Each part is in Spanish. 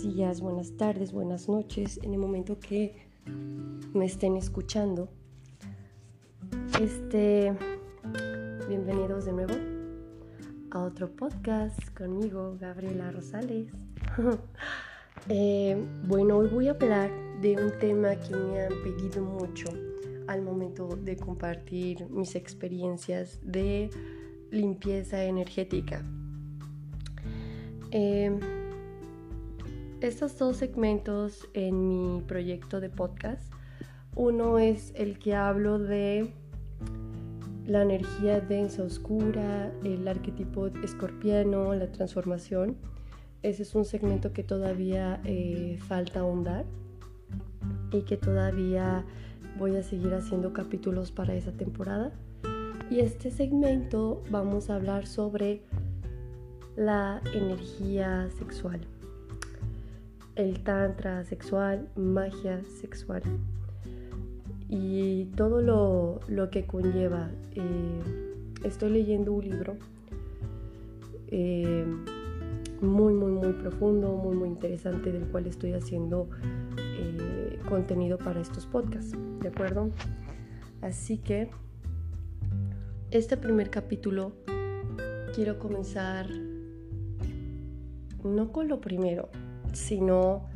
buenos buenas tardes, buenas noches, en el momento que me estén escuchando. Este, bienvenidos de nuevo a otro podcast conmigo, Gabriela Rosales. Eh, bueno, hoy voy a hablar de un tema que me han pedido mucho al momento de compartir mis experiencias de limpieza energética. Eh, estos dos segmentos en mi proyecto de podcast. Uno es el que hablo de la energía densa oscura, el arquetipo escorpiano, la transformación. Ese es un segmento que todavía eh, falta ahondar y que todavía voy a seguir haciendo capítulos para esa temporada. Y este segmento vamos a hablar sobre la energía sexual el tantra sexual, magia sexual y todo lo, que conlleva. Eh, estoy leyendo un libro eh, muy, muy, muy profundo, muy, muy interesante del cual estoy haciendo eh, contenido para estos podcasts, ¿de acuerdo? Así que este primer capítulo quiero comenzar no con lo primero, sino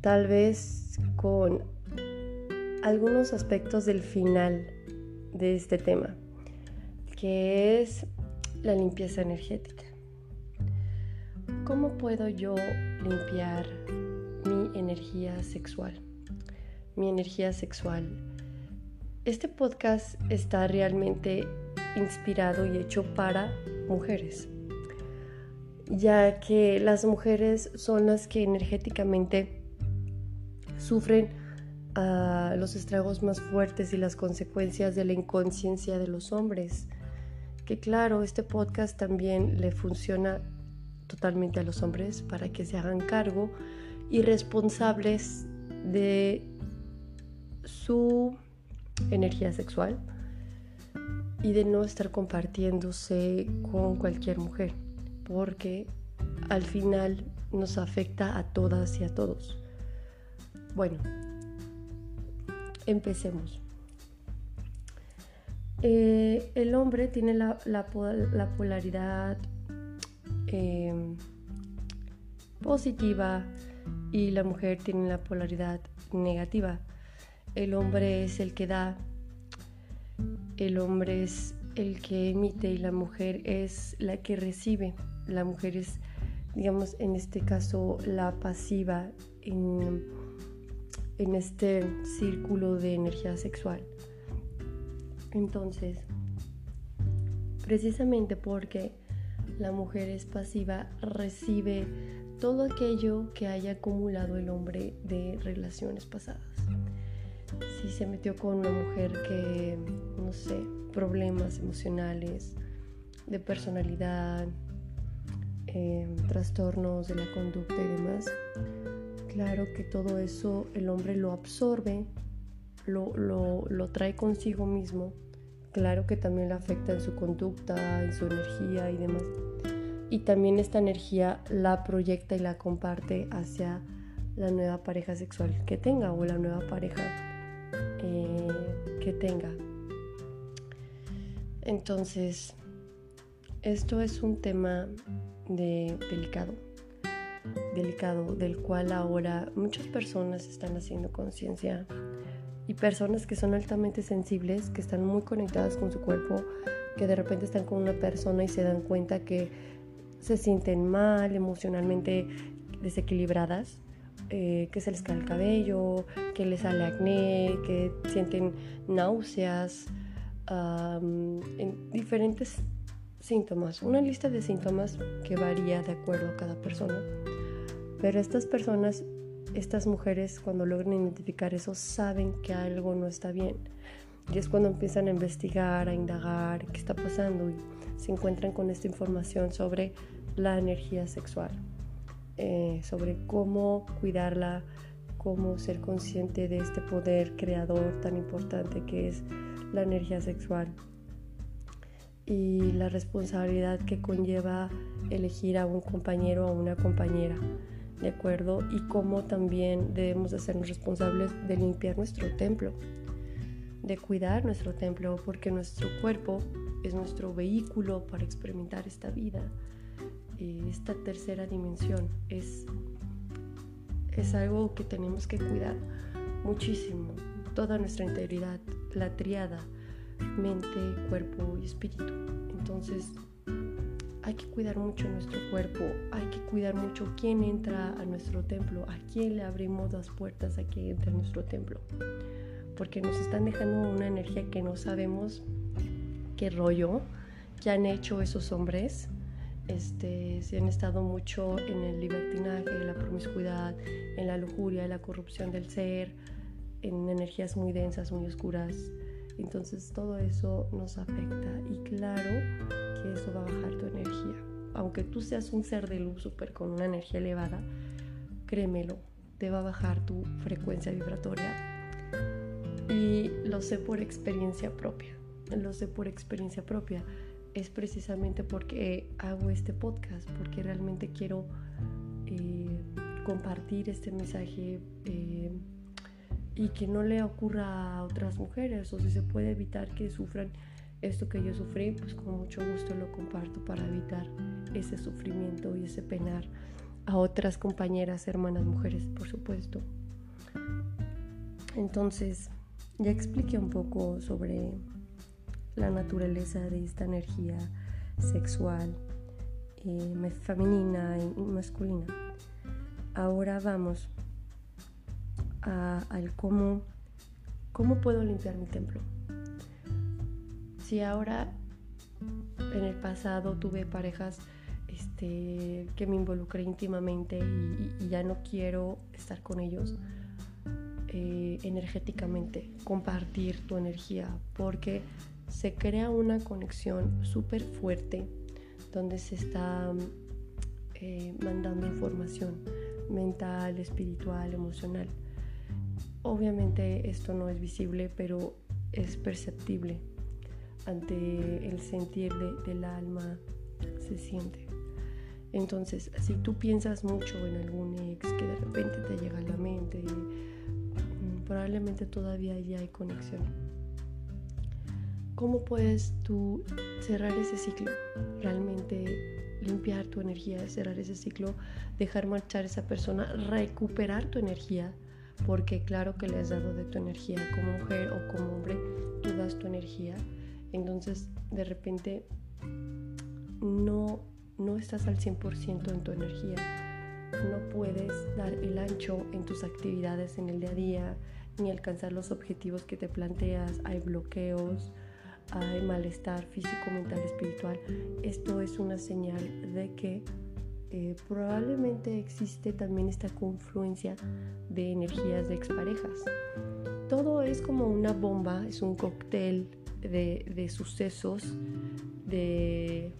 tal vez con algunos aspectos del final de este tema, que es la limpieza energética. ¿Cómo puedo yo limpiar mi energía sexual? Mi energía sexual. Este podcast está realmente inspirado y hecho para mujeres ya que las mujeres son las que energéticamente sufren ah, los estragos más fuertes y las consecuencias de la inconsciencia de los hombres. Que claro, este podcast también le funciona totalmente a los hombres para que se hagan cargo y responsables de su energía sexual y de no estar compartiéndose con cualquier mujer porque al final nos afecta a todas y a todos. Bueno, empecemos. Eh, el hombre tiene la, polaridad em, positiva y la mujer tiene la polaridad negativa. El hombre es el que da, el hombre es el que emite y la mujer es la que recibe la mujer es, digamos, en este caso, la pasiva en, en este círculo de energía sexual. Entonces, precisamente porque la mujer es pasiva, recibe todo aquello que haya acumulado el hombre de relaciones pasadas. Si se metió con una mujer que, no sé, problemas emocionales, de personalidad, Em, trastornos de la conducta y demás, claro que todo eso el hombre lo absorbe, lo, lo, trae consigo mismo, claro que también le afecta en su conducta, en su energía y demás. Y también esta energía la proyecta y la comparte hacia la nueva pareja sexual que tenga o la nueva pareja eh, que tenga. Entonces, esto es un tema de delicado, delicado, del cual ahora muchas personas están haciendo conciencia y personas que son altamente sensibles, que están muy conectadas con su cuerpo, que de repente están con una persona y se dan cuenta que se sienten mal, emocionalmente desequilibradas, eh, que se les cae el cabello, que les sale acné, que sienten náuseas, en diferentes síntomas, una lista de síntomas que varía de acuerdo a cada persona. Pero estas personas, estas mujeres, cuando logran identificar eso, saben que algo no está bien. Y es cuando empiezan a investigar, a indagar qué está pasando y se encuentran con esta información sobre la energía sexual, eh, sobre cómo cuidarla, cómo ser consciente de este poder creador tan importante que es la energía sexual y la responsabilidad que conlleva elegir a un compañero o una compañera. ¿de acuerdo? Y cómo también debemos hacernos responsables de limpiar nuestro templo, de cuidar nuestro templo, porque nuestro cuerpo es nuestro vehículo para experimentar esta vida, esta tercera dimensión. Es, es algo que tenemos que cuidar muchísimo, toda nuestra integridad, la triada, mente, cuerpo y espíritu. Entonces, hay que cuidar mucho nuestro cuerpo, hay que cuidar mucho quién entra a nuestro templo, a quién le abrimos las puertas a que entre a nuestro templo. Porque nos están dejando una energía que no sabemos qué rollo que han hecho esos hombres. Este, se han estado mucho en el libertinaje, la promiscuidad, en la lujuria, en la corrupción del ser, en energías muy densas, muy oscuras. Entonces todo eso nos afecta y claro que eso va a bajar tu energía. Aunque tú seas un ser de luz super con una energía elevada, créemelo, te va a bajar tu frecuencia vibratoria. Y lo sé por experiencia propia. Lo sé por experiencia propia. Es precisamente porque hago este podcast, porque realmente quiero eh, compartir este mensaje. Eh, y que no le ocurra a otras mujeres o si se puede evitar que sufran esto que yo sufrí, pues con mucho gusto lo comparto para evitar ese sufrimiento y ese penar a otras compañeras, hermanas, mujeres, por supuesto. Entonces, ya expliqué un poco sobre la naturaleza de esta energía sexual, eh, femenina y masculina. Ahora vamos al cómo, cómo puedo limpiar mi templo. Si ahora en el pasado tuve parejas este, que me involucré íntimamente y, ya no quiero estar con ellos eh, energéticamente, compartir tu energía, porque se crea una conexión súper fuerte donde se está eh, mandando información mental, espiritual, emocional. Obviamente esto no es visible, pero es perceptible. Ante el sentir del alma se siente. Entonces, si tú piensas mucho en algún ex que de repente te llega a la mente, mm, probablemente todavía ya hay conexión. ¿Cómo puedes tú cerrar ese ciclo? Realmente limpiar tu energía, cerrar ese ciclo, dejar marchar a esa persona, recuperar tu energía porque claro que le has dado de tu energía como mujer o como hombre, tú das tu energía, entonces de repente no, no estás al 100% en tu energía, no puedes dar el ancho en tus actividades en el día a día, ni alcanzar los objetivos que te planteas, hay bloqueos, hay malestar físico, mental, espiritual. Esto es una señal de que eh, probablemente existe también esta confluencia de energías de exparejas. Todo es como una bomba, es un cóctel de, sucesos de,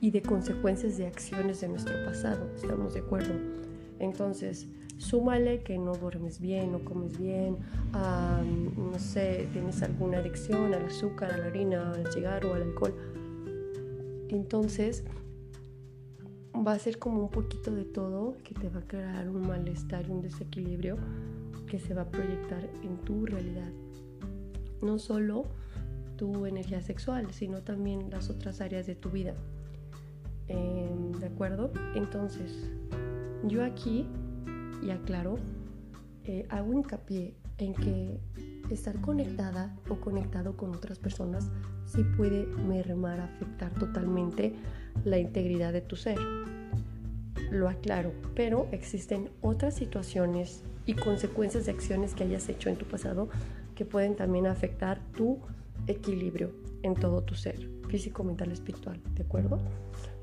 y de consecuencias de acciones de nuestro pasado, ¿estamos de acuerdo? Entonces, súmale que no duermes bien, no comes bien, no sé, tienes alguna adicción al azúcar, a la harina, al cigarro, al alcohol. Entonces, va a ser como un poquito de todo que te va a crear un malestar y un desequilibrio que se va a proyectar en tu realidad. No solo tu energía sexual, sino también las otras áreas de tu vida. Em, ¿De acuerdo? Entonces, yo aquí, y aclaro, eh, hago hincapié en que estar conectada o conectado con otras personas sí puede mermar, afectar totalmente la integridad de tu ser. Lo aclaro, pero existen otras situaciones y consecuencias de acciones que hayas hecho en tu pasado que pueden también afectar tu equilibrio en todo tu ser, físico, mental, espiritual, ¿de acuerdo?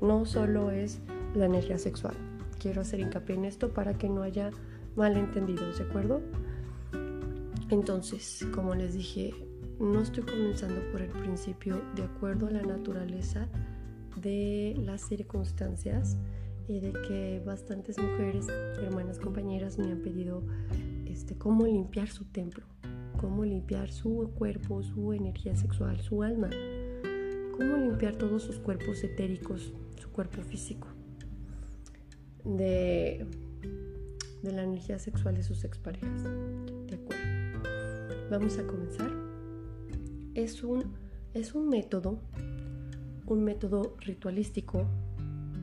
No solo es la energía sexual. Quiero hacer hincapié en esto para que no haya malentendidos, ¿de acuerdo? Entonces, como les dije, no estoy comenzando por el principio de acuerdo a la naturaleza de las circunstancias y de que bastantes mujeres, hermanas, compañeras me han pedido este, cómo limpiar su templo, cómo limpiar su cuerpo, su energía sexual, su alma, cómo limpiar todos sus cuerpos etéricos, su cuerpo físico. de, de la energía sexual de sus exparejas. Vamos a comenzar. Es un, es un método, un método ritualístico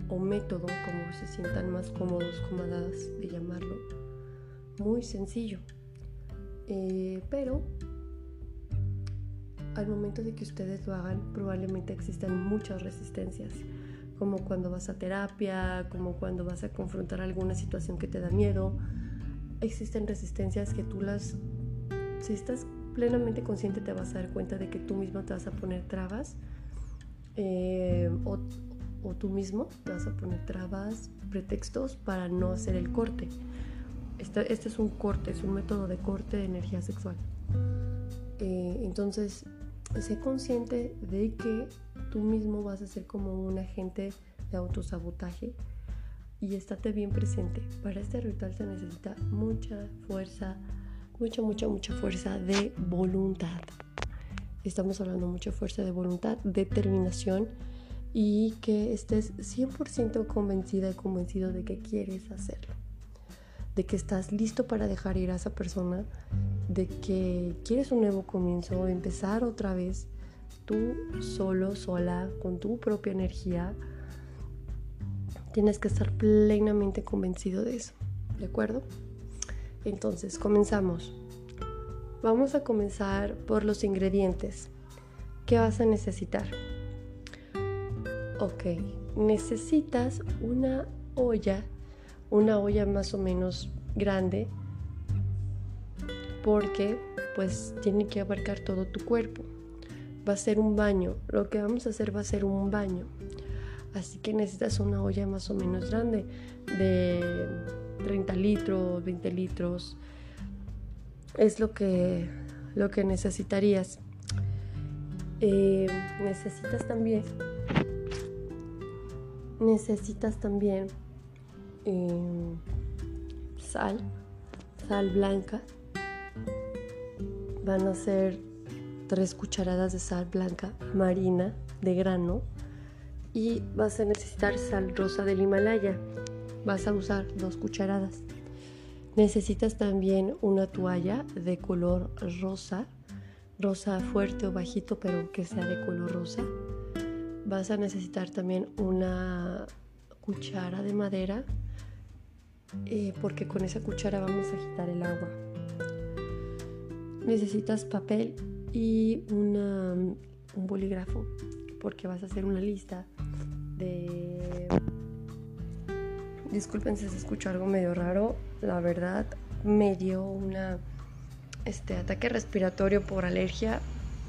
o método, como se sientan más cómodos, cómodas de llamarlo, muy sencillo. Eh, pero al momento de que ustedes lo hagan, probablemente existan muchas resistencias, como cuando vas a terapia, como cuando vas a confrontar alguna situación que te da miedo. Existen resistencias que tú las, si estás plenamente consciente, te vas a dar cuenta de que tú mismo te vas a poner trabas eh, o, o tú mismo te vas a poner trabas, pretextos para no hacer el corte. Este, este, es un corte, es un método de corte de energía sexual. Eh, entonces, sé consciente de que tú mismo vas a ser como un agente de autosabotaje y estate bien presente. Para este ritual se necesita mucha fuerza, mucha, mucha, mucha fuerza de voluntad. Estamos hablando mucha fuerza de voluntad, determinación y que estés 100% convencida y convencido de que quieres hacerlo. De que estás listo para dejar ir a esa persona de que quieres un nuevo comienzo, empezar otra vez tú solo, sola, con tu propia energía, tienes que estar plenamente convencido de eso, ¿de acuerdo? Entonces, comenzamos. Vamos a comenzar por los ingredientes. ¿Qué vas a necesitar? Ok, necesitas una olla, una olla más o menos grande, porque pues tiene que abarcar todo tu cuerpo. Va a ser un baño, lo que vamos a hacer va a ser un baño. Así que necesitas una olla más o menos grande de 30 litros, 20 litros. Es lo que, lo que necesitarías. Eh, necesitas también necesitas también eh, sal sal blanca van a ser tres cucharadas de sal blanca marina de grano y vas a necesitar sal rosa del Himalaya. Vas a usar dos cucharadas. Necesitas también una toalla de color rosa, rosa fuerte o bajito, pero que sea de color rosa. Vas a necesitar también una cuchara de madera, eh, porque con esa cuchara vamos a agitar el agua necesitas papel y un bolígrafo porque vas a hacer una lista de... Disculpen si se escucha algo medio raro, la verdad me dio una este ataque respiratorio por alergia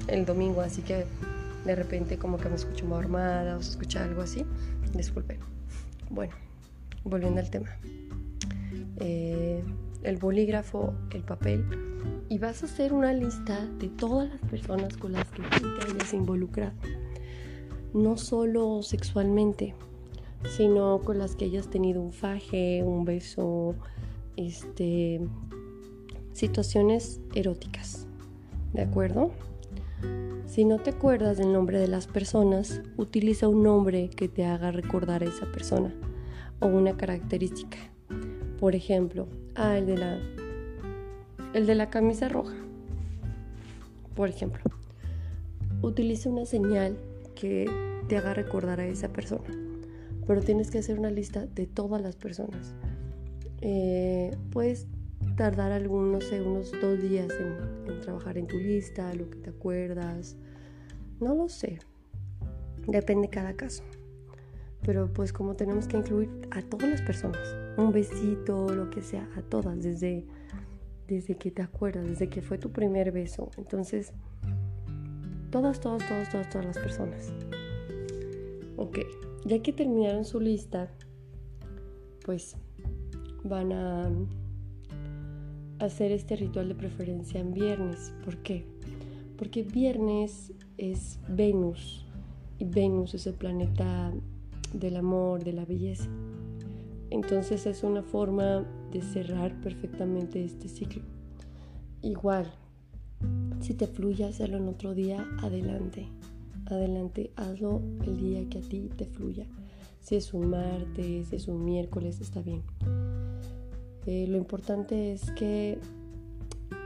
el domingo, así que de repente como que me escucho armada o se escucha algo así, disculpen. Bueno, volviendo al tema. Eh, el bolígrafo, el papel y vas a hacer una lista de todas las personas con las que tú te involucrado. No solo sexualmente, sino con las que hayas tenido un faje, un beso, este, situaciones eróticas. ¿De acuerdo? Si no te acuerdas del nombre de las personas, utiliza un nombre que te haga recordar a esa persona o una característica. Por ejemplo, ah, el de la el de la camisa roja. Por ejemplo, utiliza una señal que te haga recordar a esa persona. Pero tienes que hacer una lista de todas las personas. Eh, puedes tardar algunos, sé, unos dos días en, en trabajar en tu lista, lo que te acuerdas. No lo sé. Depende de cada caso. Pero pues como tenemos que incluir a todas las personas, un besito, lo que sea, a todas, desde desde que te acuerdas, desde que fue tu primer beso. Entonces, todas, todas, todas, todas, todas las personas. Ok, ya que terminaron su lista, pues van a hacer este ritual de preferencia en viernes. ¿Por qué? Porque viernes es Venus y Venus es el planeta del amor, de la belleza. Entonces es una forma de cerrar perfectamente este ciclo. Igual, si te fluye hacerlo en otro día, adelante. Adelante, hazlo el día que a ti te fluya. Si es un martes, si es un miércoles, está bien. Eh, lo importante es que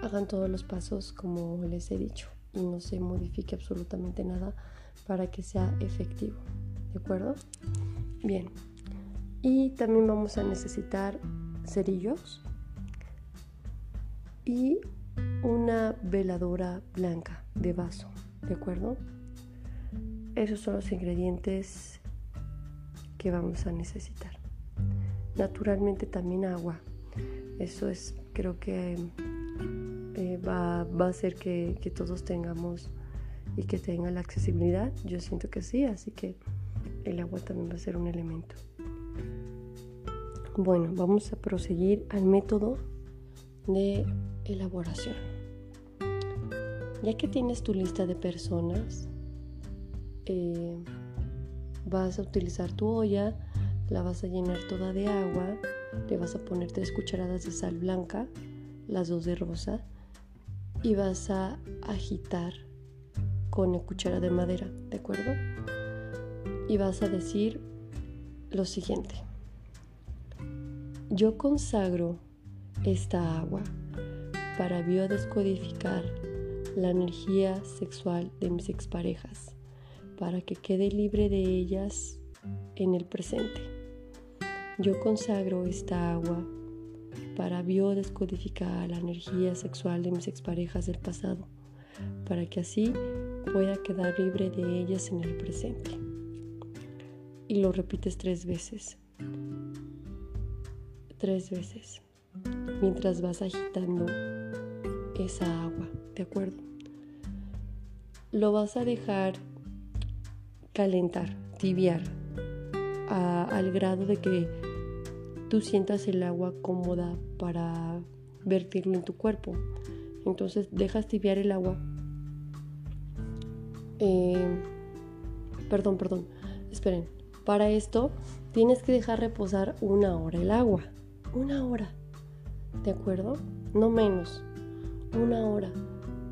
hagan todos los pasos como les he dicho y no se modifique absolutamente nada para que sea efectivo. ¿De acuerdo? Bien. Y también vamos a necesitar cerillos y una veladora blanca de vaso. ¿De acuerdo? Esos son los ingredientes que vamos a necesitar. Naturalmente también agua. Eso es, creo que eh, va, a hacer que, que todos tengamos y que tenga la accesibilidad. Yo siento que sí, así que el agua también va a ser un elemento. Bueno, vamos a proseguir al método de elaboración. Ya que tienes tu lista de personas, eh, vas a utilizar tu olla, la vas a llenar toda de agua, le vas a poner tres cucharadas de sal blanca, las dos de rosa, y vas a agitar con la cuchara de madera, ¿de acuerdo? Y vas a decir lo siguiente. Yo consagro esta agua para biodescodificar la energía sexual de mis exparejas, para que quede libre de ellas en el presente. Yo consagro esta agua para biodescodificar la energía sexual de mis exparejas del pasado, para que así pueda quedar libre de ellas en el presente. Y lo repites tres veces. Tres veces. Mientras vas agitando esa agua, ¿de acuerdo? Lo vas a dejar calentar, tibiar, al grado de que tú sientas el agua cómoda para vertirlo en tu cuerpo. Entonces dejas tibiar el agua eh, perdón, perdón, esperen. Para esto tienes que dejar reposar una hora el agua. Una hora. ¿De acuerdo? No menos. Una hora.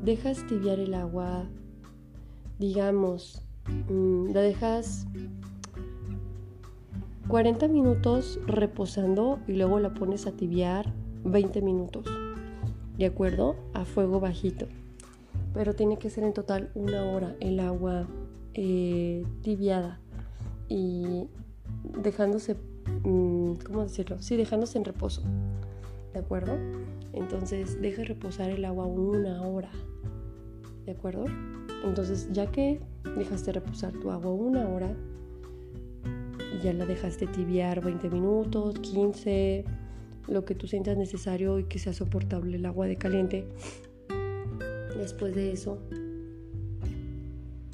Dejas tibiar el agua, digamos, mm, la dejas 40 minutos reposando y luego la pones a tibiar 20 minutos. ¿De acuerdo? A fuego bajito pero tiene que ser en total una hora el agua eh, tibiada y dejándose, mm, ¿cómo decirlo? Sí, dejándose en reposo, ¿de acuerdo? Entonces deja reposar el agua una hora, ¿de acuerdo? Entonces ya que dejaste reposar tu agua una hora, ya la dejaste tibiar 20 minutos, 15, lo que tú sientas necesario y que sea soportable el agua de caliente, Después de eso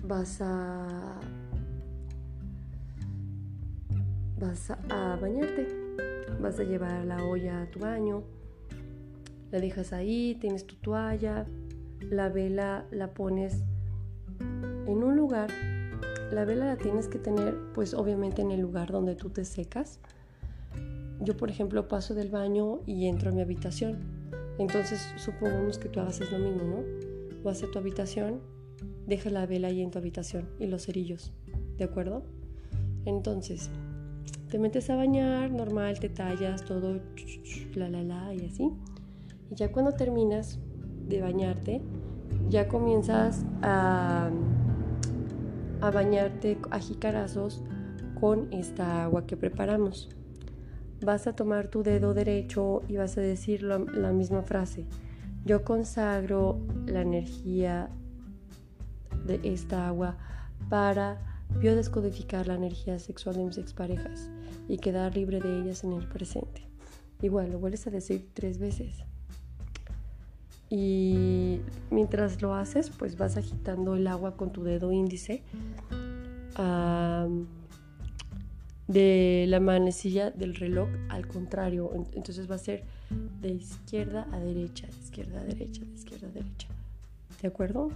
vas a vas a bañarte. Vas a llevar la olla a tu baño. La dejas ahí, tienes tu toalla, la vela la pones en un lugar. La vela la tienes que tener pues obviamente en el lugar donde tú te secas. Yo por ejemplo paso del baño y entro a mi habitación. Entonces supongamos que tú hagas lo mismo, ¿no? vas a tu habitación, deja la vela ahí en tu habitación y los cerillos, ¿de acuerdo? Entonces, te metes a bañar, normal, te tallas, todo, la, la, la, y así. Y ya cuando terminas de bañarte, ya comienzas a, a bañarte a jicarazos con esta agua que preparamos. Vas a tomar tu dedo derecho y vas a decir la misma frase. Yo consagro la energía de esta agua para biodescodificar la energía sexual de mis exparejas y quedar libre de ellas en el presente. Igual, lo vuelves a decir tres veces. Y mientras lo haces, pues vas agitando el agua con tu dedo índice de la manecilla del reloj al contrario. Entonces va a ser de izquierda a derecha, de izquierda a derecha, de izquierda a derecha. ¿De acuerdo?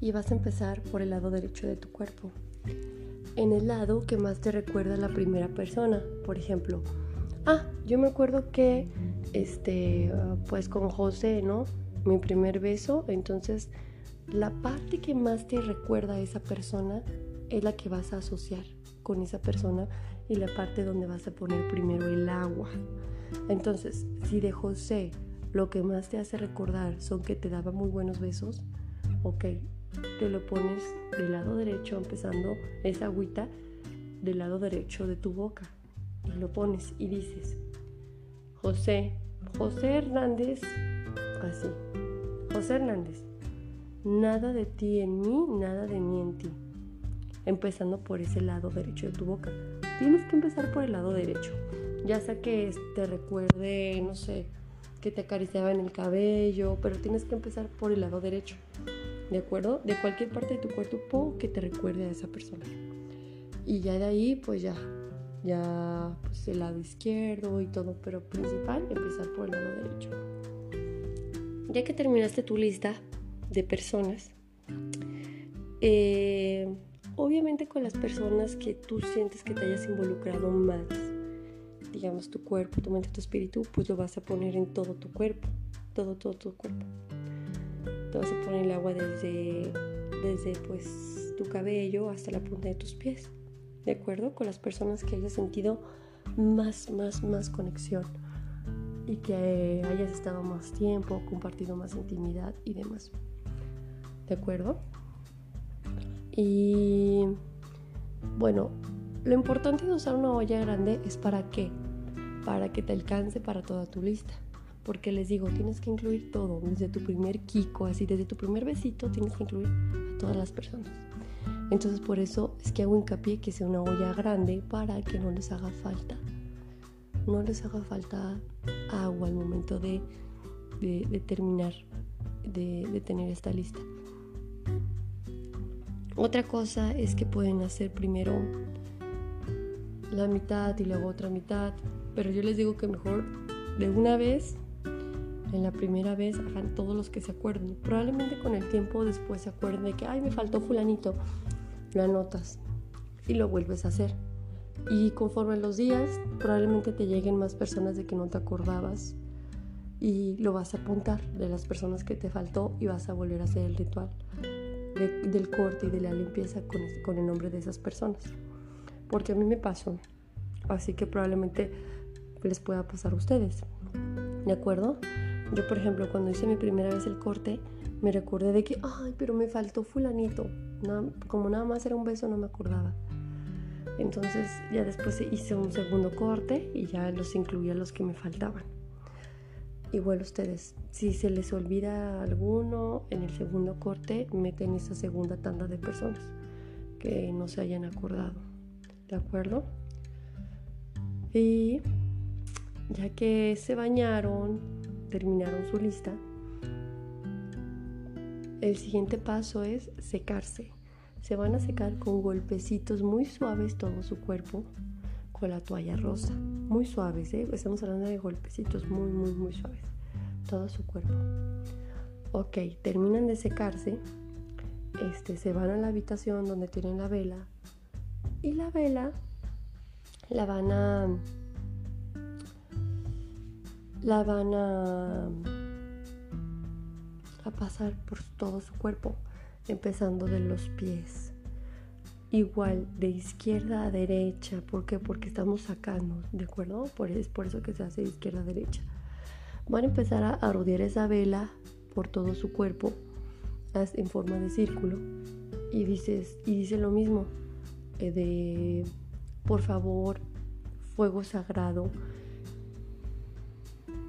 Y vas a empezar por el lado derecho de tu cuerpo. En el lado que más te recuerda a la primera persona. Por ejemplo, ah, yo me acuerdo que, este, pues con José, ¿no? Mi primer beso. Entonces, la parte que más te recuerda a esa persona es la que vas a asociar. con esa persona y la parte donde vas a poner primero el agua. Entonces, si de José lo que más te hace recordar son que te daba muy buenos besos, ok, te lo pones del lado derecho, empezando esa agüita del lado derecho de tu boca. Y lo pones y dices, José, José Hernández, así, José Hernández, nada de ti en mí, nada de mí en ti. Empezando por ese lado derecho de tu boca. Tienes que empezar por el lado derecho. Ya sea que te recuerde, no sé, que te acariciaba en el cabello, pero tienes que empezar por el lado derecho. ¿De acuerdo? De cualquier parte de tu cuerpo que te recuerde a esa persona. Y ya de ahí, pues ya, ya pues el lado izquierdo y todo, pero principal, empezar por el lado derecho. Ya que terminaste tu lista de personas, eh, obviamente con las personas que tú sientes que te hayas involucrado más, digamos tu cuerpo, tu mente, tu espíritu, pues lo vas a poner en todo tu cuerpo, todo, todo tu cuerpo. Te vas a poner el agua desde, desde pues tu cabello hasta la punta de tus pies, ¿de acuerdo? Con las personas que hayas sentido más, más, más conexión y que hayas estado más tiempo, compartido más intimidad y demás. ¿De acuerdo? Y bueno, lo importante de usar una olla grande es para qué? Para que te alcance para toda tu lista. Porque les digo, tienes que incluir todo, desde tu primer kiko, así, desde tu primer besito, tienes que incluir a todas las personas. Entonces por eso es que hago hincapié que sea una olla grande para que no les haga falta. No les haga falta agua al momento de, terminar de, de tener esta lista. Otra cosa es que pueden hacer primero la mitad y luego otra mitad, pero yo les digo que mejor de una vez, en la primera vez, hagan todos los que se acuerden. Probablemente con el tiempo después se acuerden de que, ay, me faltó fulanito, lo anotas y lo vuelves a hacer. Y conforme los días, probablemente te lleguen más personas de que no te acordabas y lo vas a apuntar de las personas que te faltó y vas a volver a hacer el ritual del corte y de la limpieza con, con el nombre de esas personas. Porque a mí me pasó. Así que probablemente les pueda pasar a ustedes. ¿De acuerdo? Yo, por ejemplo, cuando hice mi primera vez el corte, me recordé de que, ay, pero me faltó fulanito. como nada más era un beso, no me acordaba. Entonces ya después hice un segundo corte y ya los incluía los que me faltaban. Igual ustedes, si se les olvida alguno en el segundo corte, meten esa segunda tanda de personas que no se hayan acordado. ¿De acuerdo? Y ya que se bañaron, terminaron su lista, el siguiente paso es secarse. Se van a secar con golpecitos muy suaves todo su cuerpo con la toalla rosa. Muy suaves, ¿eh? Estamos hablando de golpecitos muy, muy, muy suaves. Todo su cuerpo. Ok, terminan de secarse. Este, se van a la habitación donde tienen la vela. Y la vela la van a. La van a. a pasar por todo su cuerpo, empezando de los pies igual de izquierda a derecha. ¿Por qué? Porque estamos sacando, ¿de acuerdo? Por, es por eso que se hace de izquierda a derecha. Van a empezar a, rodear esa vela por todo su cuerpo en forma de círculo y dices y dice lo mismo eh, de por favor fuego sagrado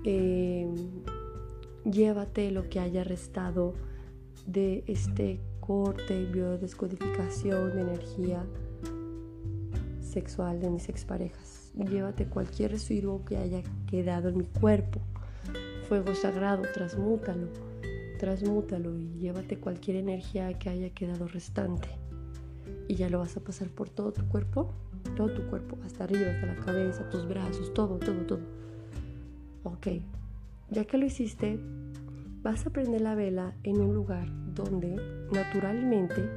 em, llévate lo que haya restado de este corte, biodescodificación de energía sexual de mis exparejas. Llévate cualquier residuo que haya quedado en mi cuerpo. Fuego sagrado, transmútalo, transmútalo y llévate cualquier energía que haya quedado restante. Y ya lo vas a pasar por todo tu cuerpo, todo tu cuerpo, hasta arriba, hasta la cabeza, tus brazos, todo, todo, todo. Ok, ya que lo hiciste, vas a prender la vela en un lugar donde naturalmente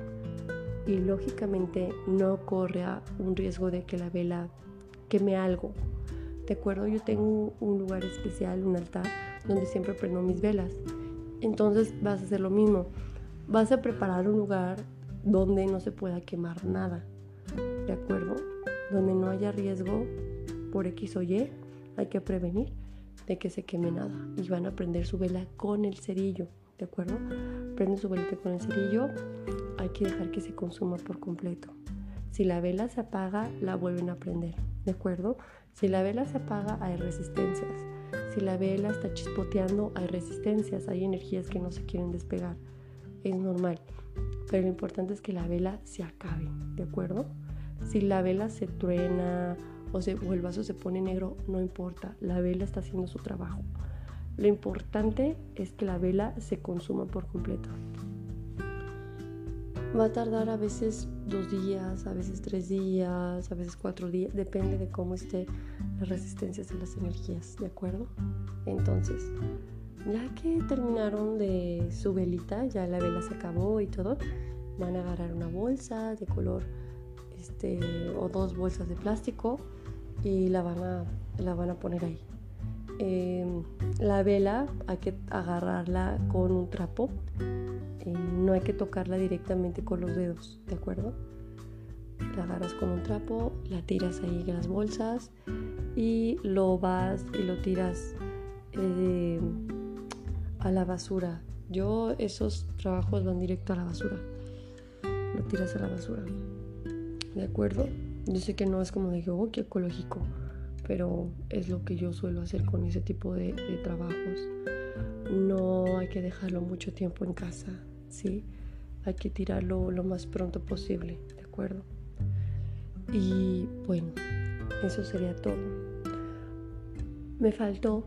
y lógicamente no corre un riesgo de que la vela queme algo. De acuerdo, yo tengo un lugar especial, un altar, donde siempre prendo mis velas. Entonces vas a hacer lo mismo. Vas a preparar un lugar donde no se pueda quemar nada. ¿de acuerdo? Donde no haya riesgo por X o Y, hay que prevenir de que se queme nada. Y van a prender su vela con el cerillo, ¿de acuerdo? Prenden su velita con el cerillo, hay que dejar que se consuma por completo. Si la vela se apaga, la vuelven a prender, ¿de acuerdo? Si la vela se apaga, hay resistencias. Si la vela está chispoteando, hay resistencias, hay energías que no se quieren despegar. Es normal. Pero lo importante es que la vela se acabe, ¿de acuerdo? Si la vela se truena o, o el vaso se pone negro, no importa. La vela está haciendo su trabajo. Lo importante es que la vela se consuma por completo. Va a tardar a veces dos días, a veces tres días, a veces cuatro días, depende de cómo esté las resistencias de las energías, ¿de acuerdo? Entonces, ya que terminaron de su velita, ya la vela se acabó y todo, van a agarrar una bolsa de color este, o dos bolsas de plástico y la van a, la van a poner ahí. Em, la vela hay que agarrarla con un trapo no hay que tocarla directamente con los dedos, ¿de acuerdo? La agarras con un trapo, la tiras ahí en las bolsas y lo vas y lo tiras eh, a la basura. Yo esos trabajos van directo a la basura. Lo tiras a la basura. ¿De acuerdo? Yo sé que no es como de oh, qué ecológico, pero es lo que yo suelo hacer con ese tipo de trabajos. No hay que dejarlo mucho tiempo en casa. ¿sí? Hay que tirarlo lo más pronto posible, ¿de acuerdo? Y bueno, eso sería todo. Me faltó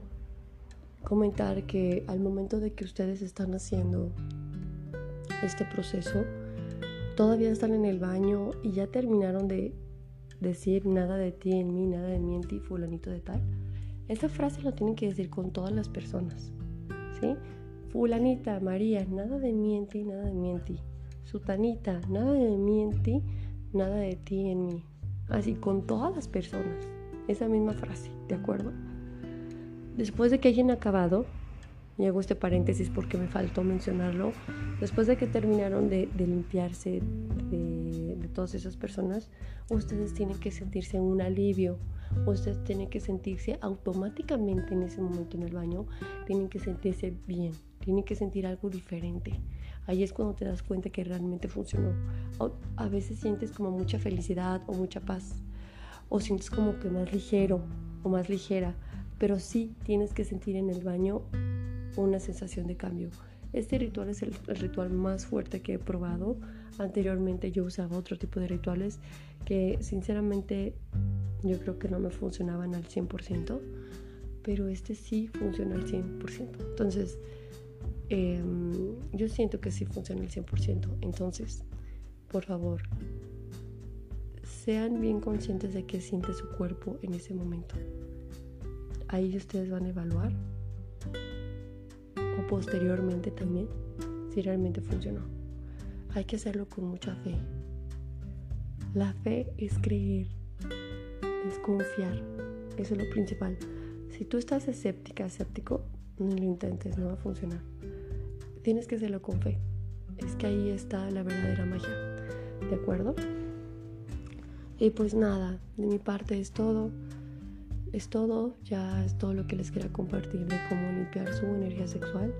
comentar que al momento de que ustedes están haciendo este proceso, todavía están en el baño y ya terminaron de decir nada de ti en mí, nada de mí en ti, fulanito de tal. Esa frase la tienen que decir con todas las personas, ¿sí? Fulanita, María, nada de mí en ti, nada de mí en ti. Sutanita, nada de mí en ti, nada de ti en mí. Así con todas las personas. Esa misma frase, ¿de acuerdo? Después de que hayan acabado, y hago este paréntesis porque me faltó mencionarlo, después de que terminaron de, limpiarse de, de, todas esas personas, ustedes tienen que sentirse un alivio, ustedes tienen que sentirse automáticamente en ese momento en el baño, tienen que sentirse bien, tienen que sentir algo diferente. Ahí es cuando te das cuenta que realmente funcionó. A veces sientes como mucha felicidad o mucha paz, o sientes como que más ligero o más ligera, pero sí tienes que sentir en el baño una sensación de cambio. Este ritual es el, ritual más fuerte que he probado. Anteriormente yo usaba otro tipo de rituales que sinceramente yo creo que no me funcionaban al 100%, pero este sí funciona al 100%. Entonces, em, yo siento que sí funciona al 100%. Entonces, por favor, sean bien conscientes de qué siente su cuerpo en ese momento. Ahí ustedes van a evaluar posteriormente también si realmente funcionó. Hay que hacerlo con mucha fe. La fe es creer es confiar. Eso es lo principal. Si tú estás escéptica, escéptico, no lo intentes, no va a funcionar. Tienes que hacerlo con fe. Es que ahí está la verdadera magia. ¿De acuerdo? Y pues nada, de mi parte es todo. Es todo, ya es todo lo que les quería compartir de cómo limpiar su energía sexual.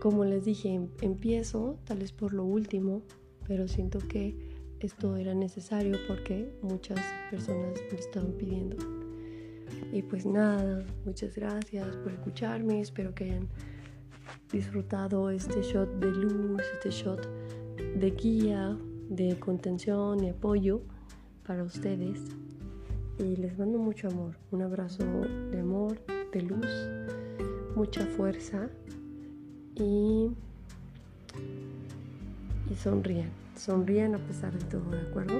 Como les dije, em, empiezo tal vez por lo último, pero siento que esto era necesario porque muchas personas me estaban pidiendo. Y pues nada, muchas gracias por escucharme, espero que hayan disfrutado este shot de luz, este shot de guía, de contención y apoyo para ustedes. Y les mando mucho amor, un abrazo de amor, de luz, mucha fuerza y, y sonríen sonrían a pesar de todo, ¿de acuerdo?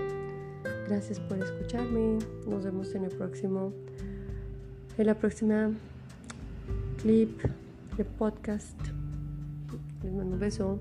Gracias por escucharme. Nos vemos en el próximo, en la próxima clip de podcast. Les mando un beso.